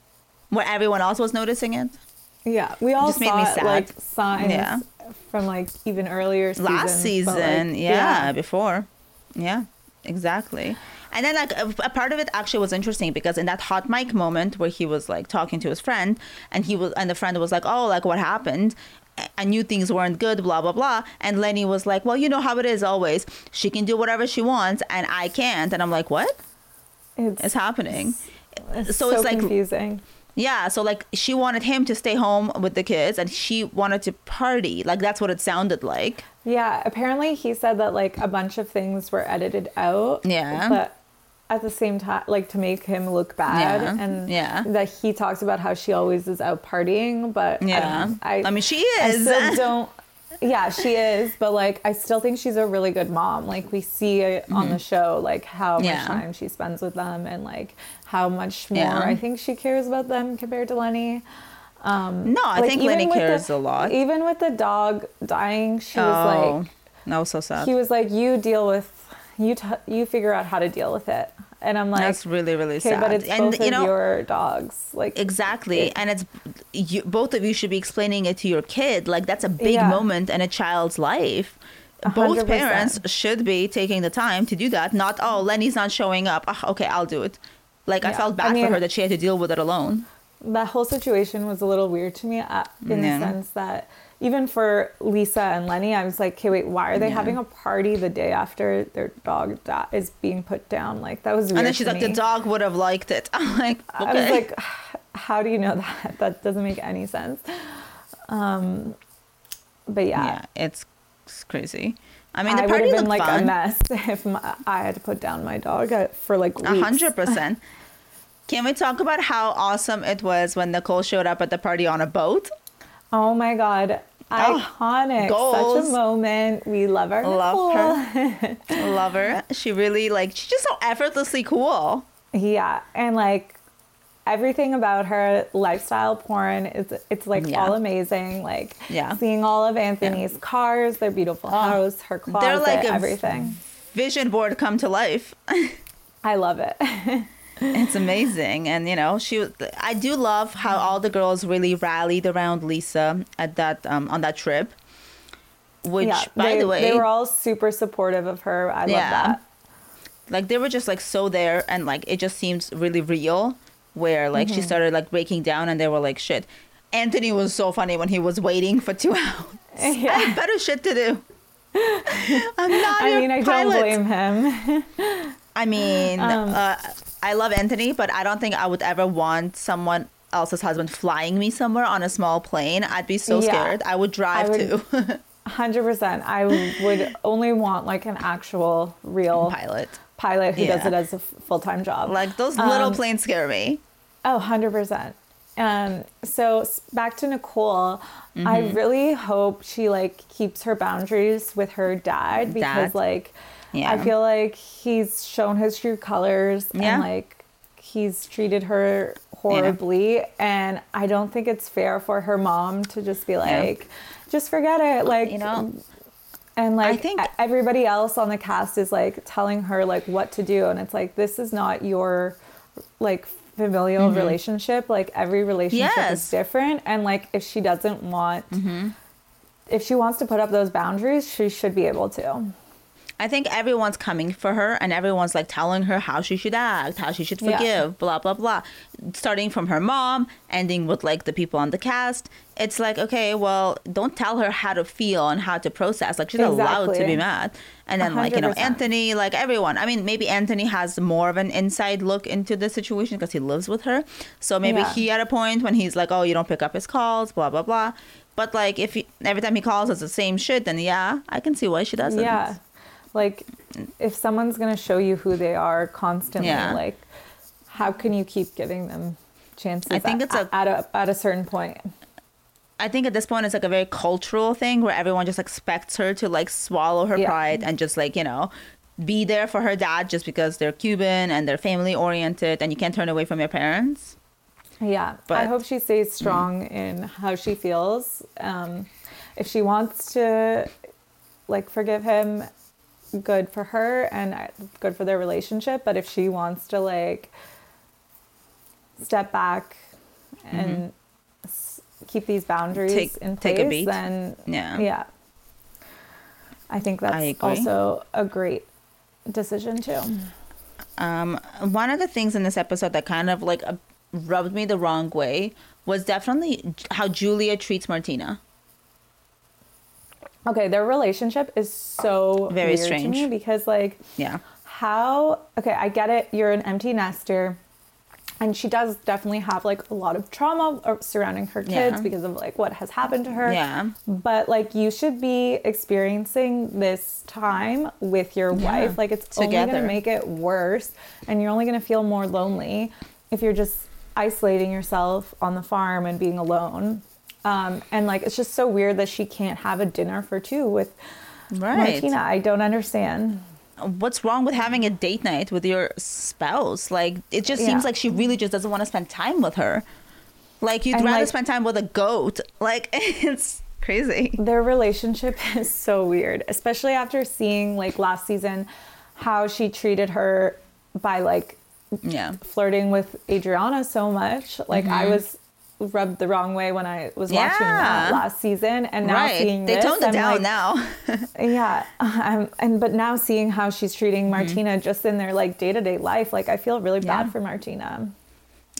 where everyone else was noticing it. Yeah, we all Just made saw me sad. like signs Yeah. from like even earlier seasons. last season like, yeah, before yeah exactly and then like a, a part of it actually was interesting because in that hot mic moment where he was like talking to his friend and he was and the friend was like oh like what happened I knew things weren't good, blah, blah, blah. And Lenny was like, Well, you know how it is always. She can do whatever she wants, and I can't. And I'm like, What It's, is happening? it's so so, it's like- confusing. Yeah, so like she wanted him to stay home with the kids, and she wanted to party. Like that's what it sounded like. Yeah, apparently he said that like a bunch of things were edited out. Yeah. But at the same time, like to make him look bad, Yeah, and yeah. that he talks about how she always is out partying. But Yeah. I, I mean, she I is. still don't. Yeah, she is, but like I still think she's a really good mom. Like we see it on the show, like how much Mm-hmm. Time she spends with them, and like how much more Yeah. I think she cares about them compared to Lenny. No, I Like, think Lenny cares the- a lot. Even with the dog dying, she was oh, like, that was so sad. he was like, "You deal with, you t- you figure out how to deal with it." And I'm like, That's really really "Okay, sad. but it's and both you of know your dogs." Like exactly, it- and it's you, both of you should be explaining it to your kid. Like that's a big Yeah. moment in a child's life. A Both parents should be taking the time to do that. Not oh, Lenny's not showing up. Ah, okay, I'll do it. Like I Yeah. felt I bad mean- for her that she had to deal with it alone. that whole situation was a little weird to me uh, in Yeah. the sense that even for Lisa and Lenny, I was like, "Okay, wait, why are they Yeah. having a party the day after their dog di- is being put down?" Like that was weird. And then she's like, the dog would have liked it. I'm like, okay. I was like, "How do you know that? That doesn't make any sense." Um, but yeah, yeah, it's, it's crazy. I mean, I the would have been like fun. a mess if my, I had to put down my dog uh, for like weeks. A hundred percent. Can we talk about how awesome it was when Nicole showed up at the party on a boat? Oh my god, Oh, iconic! Such a moment. We love our Love Nicole. her. Love her. She really like she's just so effortlessly cool. Yeah, and like everything about her lifestyle porn is it's like Yeah. all amazing. Like Yeah. seeing all of Anthony's cars, their beautiful oh, house, her closet, They're like everything. Vision board come to life. I love it. It's amazing, and you know she. I do love how all the girls really rallied around Lisa at that um, on that trip. Which, yeah, by they, the way, they were all super supportive of her. I love Yeah. that. like they were just like so there and like it just seems really real where like Mm-hmm. she started like breaking down and they were like shit anthony was so funny when he was waiting for two hours i Yeah. had better shit to do i'm not I mean, I pilot. don't blame him. I mean, uh, I love Anthony, but I don't think I would ever want someone else's husband flying me somewhere on a small plane. I'd be so Yeah. scared. I would drive would- too. Hundred percent. I would only want like an actual real Pilot. pilot who does it as a full time job. Like those little Um, planes scare me. Oh, 100%. Um, so back to Nicole, I Mm-hmm. really hope she like keeps her boundaries with her dad because Dad. like Yeah. I feel like he's shown his true colors Yeah. and like he's treated her horribly and I don't think it's fair for her mom to just be like just forget it like You know, and like I think- everybody else on the cast is like telling her like what to do and it's like this is not your like familial relationship like every relationship Mm-hmm. Yes. is different and like if she doesn't want if she wants to put up those boundaries she should be able to I think everyone's coming for her and everyone's like telling her how she should act, how she should Yeah. forgive, blah, blah, blah. Starting from her mom, ending with like the people on the cast. It's like, okay, well, don't tell her how to feel and how to process. Like, she's allowed to be mad. And then, like, you know, Anthony, like everyone. I mean, maybe Anthony has more of an inside look into the situation because he lives with her. So maybe Yeah. he at a point when he's like, oh, you don't pick up his calls, blah, blah, blah. But like, if he, every time he calls, it's the same shit, then yeah, I can see why she doesn't. yeah like if someone's going to show you who they are constantly Yeah. like how can you keep giving them chances I think at, it's a- at a at a certain point I think at this point it's like a very cultural thing where everyone just expects her to like swallow her Yeah. pride and just like, you know, be there for her dad just because they're Cuban and they're family oriented and you can't turn away from your parents. Yeah, but I hope she stays strong in how she feels. Um, if she wants to, like, forgive him, good for her and uh, good for their relationship. But if she wants to, like, step back and s- keep these boundaries Take- in place, take a beat. then Yeah. yeah, I think that's agree. also a great decision too. Um, one of the things in this episode that kind of like uh, rubbed me the wrong way was definitely how Julia treats Martina. Okay, their relationship is so Very weird strange. to me because like Yeah. how okay i get it you're an empty nester and she does definitely have like a lot of trauma uh, surrounding her kids Yeah. because of like what has happened to her Yeah. but like you should be experiencing this time with your Yeah. wife like it's only going to make it worse and you're only going to feel more lonely if you're just isolating yourself on the farm and being alone um, and like it's just so weird that she can't have a dinner for two with Right. martina i don't understand What's wrong with having a date night with your spouse? Like, it just Yeah. seems like she really just doesn't want to spend time with her. Like, you'd And, rather like- spend time with a goat. Like, it's crazy. their relationship is so weird, especially after seeing like last season how she treated her by like Yeah. flirting with Adriana so much. Like I was rubbed the wrong way when I was watching that. Last season, and now right. seeing They this, toned it I'm down like, now. Yeah, um, and but now seeing how she's treating Mm-hmm. Martina just in their like day to day life, like I feel really Yeah. bad for Martina.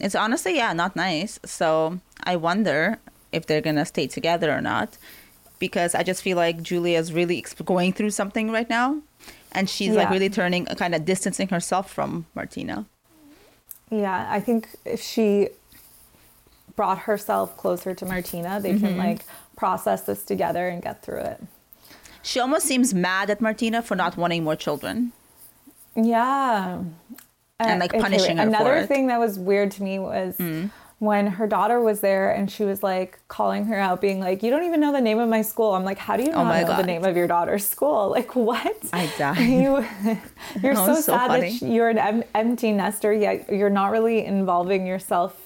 it's honestly, yeah, not nice. So I wonder if they're going to stay together or not. Because I just feel like Julia's really exp- going through something right now. And she's like really turning, kind of distancing herself from Martina. Yeah, I think if she brought herself closer to Martina, they Mm-hmm. can like process this together and get through it. She almost seems mad at Martina for not wanting more children. Yeah. And, like, punishing her for Another it. Mm. thing that was weird to me was when her daughter was there and she was like calling her out, being like, You don't even know the name of my school. I'm like, How do you not Oh know the name of your daughter's school? Like, what? I died. You, you're so so sad funny. that you're an em- empty nester, yet you're not really involving yourself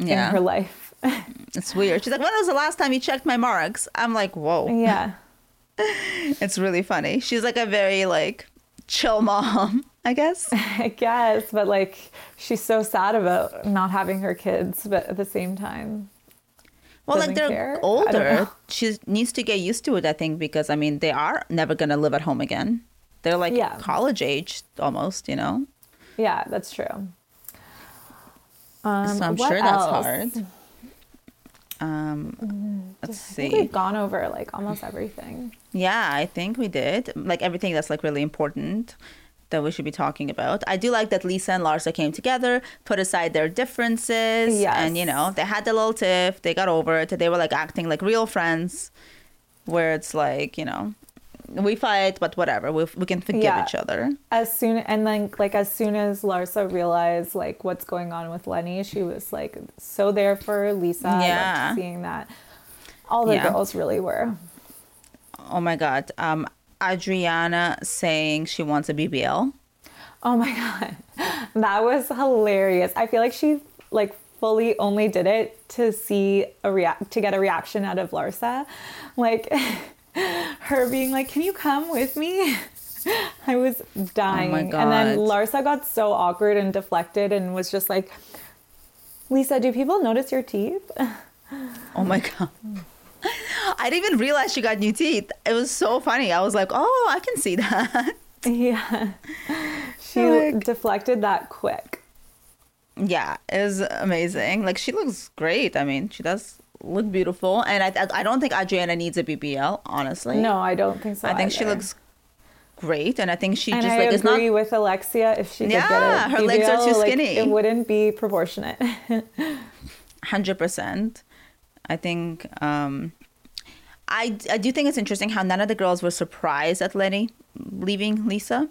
Yeah. in her life. It's weird. She's like, when was the last time you checked my marks? I'm like, whoa. yeah. It's really funny. She's like a very like chill mom, I guess. I guess, but like she's so sad about not having her kids, but at the same time, Well, like they're care? Older. She needs to get used to it, I think, because I mean they are never gonna live at home again. They're like Yeah. college age almost, you know. yeah, that's true. Um, so I'm sure that's hard. Um, let's I think see. we've gone over like almost everything. Yeah, I think we did. Like everything that's like really important. that we should be talking about. I do like that Lisa and Larsa came together, put aside their differences, Yes. and you know they had the little tiff. They got over it. They were like acting like real friends, where it's like you know we fight, but whatever. We we can forgive Yeah. each other. as soon and then like as soon as Larsa realized like what's going on with Lenny, she was like so there for Lisa. Yeah. seeing that. All the Yeah. girls really were. Oh my god. Um, Adriana saying she wants a BBL. Oh my god. That was hilarious. I feel like she like fully only did it to see a react to get a reaction out of Larsa. Like her being like, "Can you come with me?" I was oh dying. And then Larsa got so awkward and deflected and was just like, "Lisa, do people notice your teeth?" Oh my god. I didn't even realize she got new teeth. It was so funny. I was like, oh, I can see that. yeah. She Like- deflected that quick. Yeah, it was amazing. Like she looks great. I mean, she does look beautiful, and I I don't think Adriana needs a BBL. Honestly, No, I don't think so. I think she looks great, and I think she And just I like is not. agree with Alexia. If she could get Yeah, a her legs are too like, skinny. it wouldn't be proportionate. Hundred percent. I think. um I I do think it's interesting how none of the girls were surprised at Lenny leaving Lisa.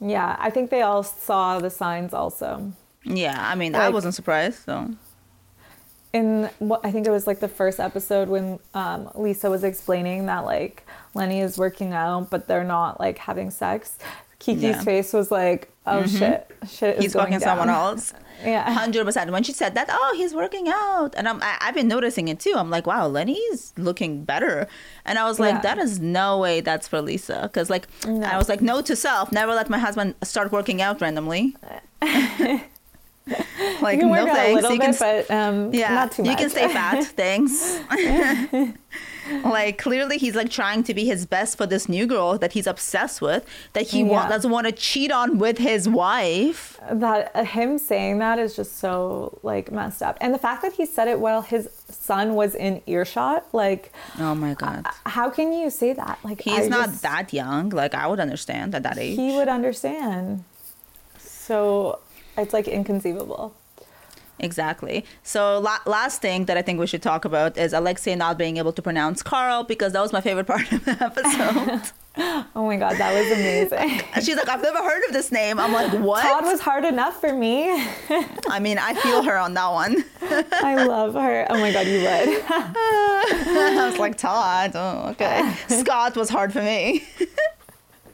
yeah, I think they all saw the signs also. Yeah, I mean, I wasn't surprised. So In what I think it was like the first episode when um, Lisa was explaining that like Lenny is working out, but they're not like having sex. Kiki's Yeah. face was like, "Oh shit, shit is he's going fucking down. someone else. Yeah. Hundred percent. When she said that, oh, he's working out, and I'm, I, I've been noticing it too. I'm like, wow, Lenny's looking better, and I was like, Yeah. that is no way that's for Lisa, because like, No. I was like, no to self. Never let my husband start working out randomly. like, no work out a thanks. You can, bit, but um, yeah, not too much. you can stay fat. Thanks. like clearly he's like trying to be his best for this new girl that he's obsessed with that he Yeah. doesn't want to cheat on with his wife that uh, him saying that is just so like messed up and the fact that he said it while his son was in earshot like oh my god how can you say that like He's I not just- that young. Like I would understand at that age. he would understand so it's like inconceivable Exactly. So la- last thing that I think we should talk about is Alexia not being able to pronounce Carl because that was my favorite part of the episode. oh my god that was amazing she's like, I've never heard of this name. I'm like, what? todd was hard enough for me I mean, I feel her on that one. i love her oh my god you would I was like, Todd. Oh, okay. Scott was hard for me.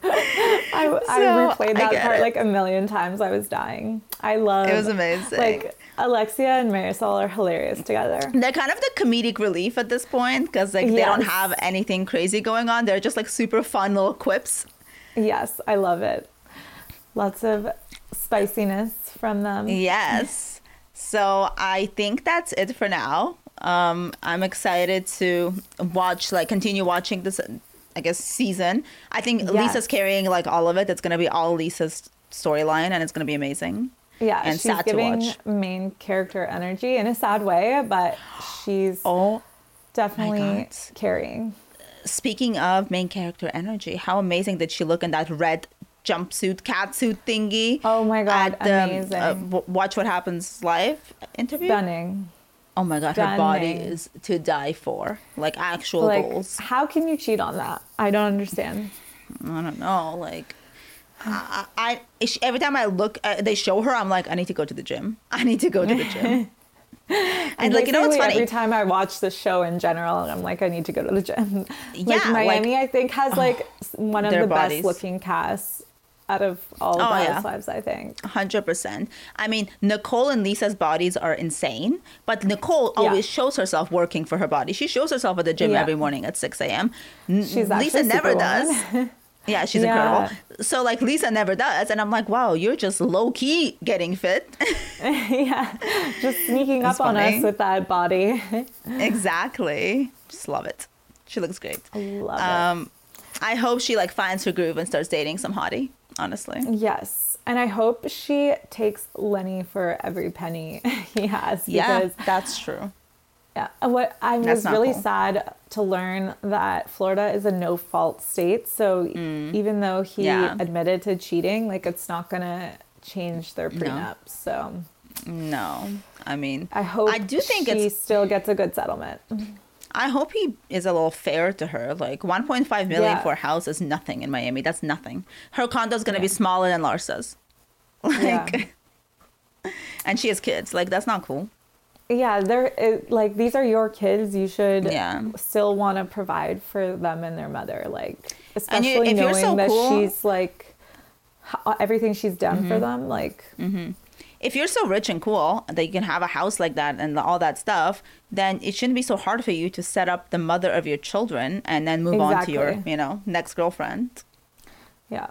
I, I replayed that get part it. like a million times i was dying i love It was amazing. like alexia and marysol are hilarious together They're kind of the comedic relief at this point because like they don't have anything crazy going on. They're just like super fun little quips. Yes, I love it. Lots of spiciness from them. Yes. So I think that's it for now. Um, I'm excited to watch, like, continue watching this, I guess, season. I think Yes. Lisa's carrying like all of it. It's gonna be all Lisa's storyline, and it's gonna be amazing. Yeah, and she's sad to giving watch. main character energy in a sad way, but she's Oh, definitely carrying. speaking of main character energy, how amazing did she look in that red jumpsuit, catsuit thingy? Oh my God, at the, amazing. uh, w- Watch What Happens live interview. Stunning. Oh my god, her body is to die for. Like actual Like, goals. how can you cheat on that? I don't understand. I don't know. Like, I, I every time I look, uh, they show her. I'm like, I need to go to the gym. I need to go to the gym. and like, you know what's funny? Every time I watch the show in general, I'm like, I need to go to the gym. Yeah, like like- Miami, I think has like one of the bodies. best looking casts out of all Oh, of the yeah. housewives. I think. Hundred percent. I mean, Nicole and Lisa's bodies are insane, but Nicole Yeah. always shows herself working for her body. She shows herself at the gym Yeah. every morning at six a.m. Lisa never does. Yeah, she's incredible. So like Lisa never does, and I'm like, wow, you're just low key getting fit. yeah, just sneaking That's up on us with that body. exactly. Just love it. She looks great. I Love Um, I hope she like finds her groove and starts dating some hottie. Honestly. Yes, and I hope she takes Lenny for every penny he has Yeah, because that's true. Yeah. What I was really cool. sad to learn that Florida is a no fault state. So even though he Mm. Yeah. admitted to cheating, like it's not gonna change their prenup. So No, I mean, I hope I do think she still gets a good settlement. I hope he is a little fair to her. Like 1.5 million Yeah. for a house is nothing in Miami. That's nothing. Her condo is gonna be smaller than Larsa's. Like, and she has kids. Like that's not cool. Yeah, they're like these are your kids. You should Yeah. still want to provide for them and their mother. Like especially you- if you're knowing so that cool- she's like everything she's done Mm-hmm. for them. Like if you're so rich and cool that you can have a house like that and all that stuff, then it shouldn't be so hard for you to set up the mother of your children and then move on to your, you know, next girlfriend. yeah.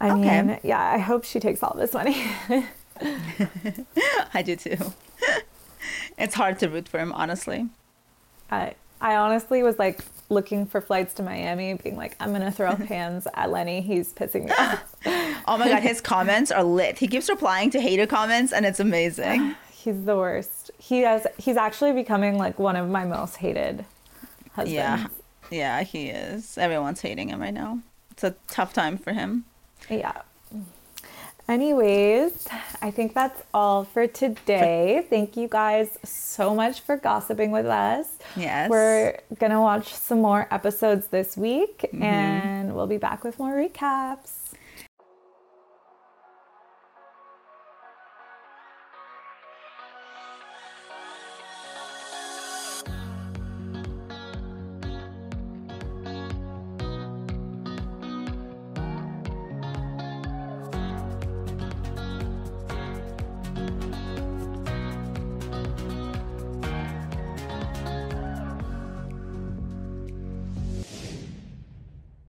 I Okay. mean, yeah, I hope she takes all this money. I do too. it's hard to root for him, honestly. I I honestly was like looking for flights to Miami, being like, I'm gonna throw hands at Lenny. He's pissing me off. Oh my god, his comments are lit. He keeps replying to hater comments and it's amazing. He's the worst. He has. He's actually becoming like one of my most hated husbands. Yeah. Yeah, he is. Everyone's hating him right now. It's a tough time for him. Yeah. Anyways, I think that's all for today. Thank you guys so much for gossiping with us. Yes. We're going to watch some more episodes this week Mm-hmm. and we'll be back with more recaps.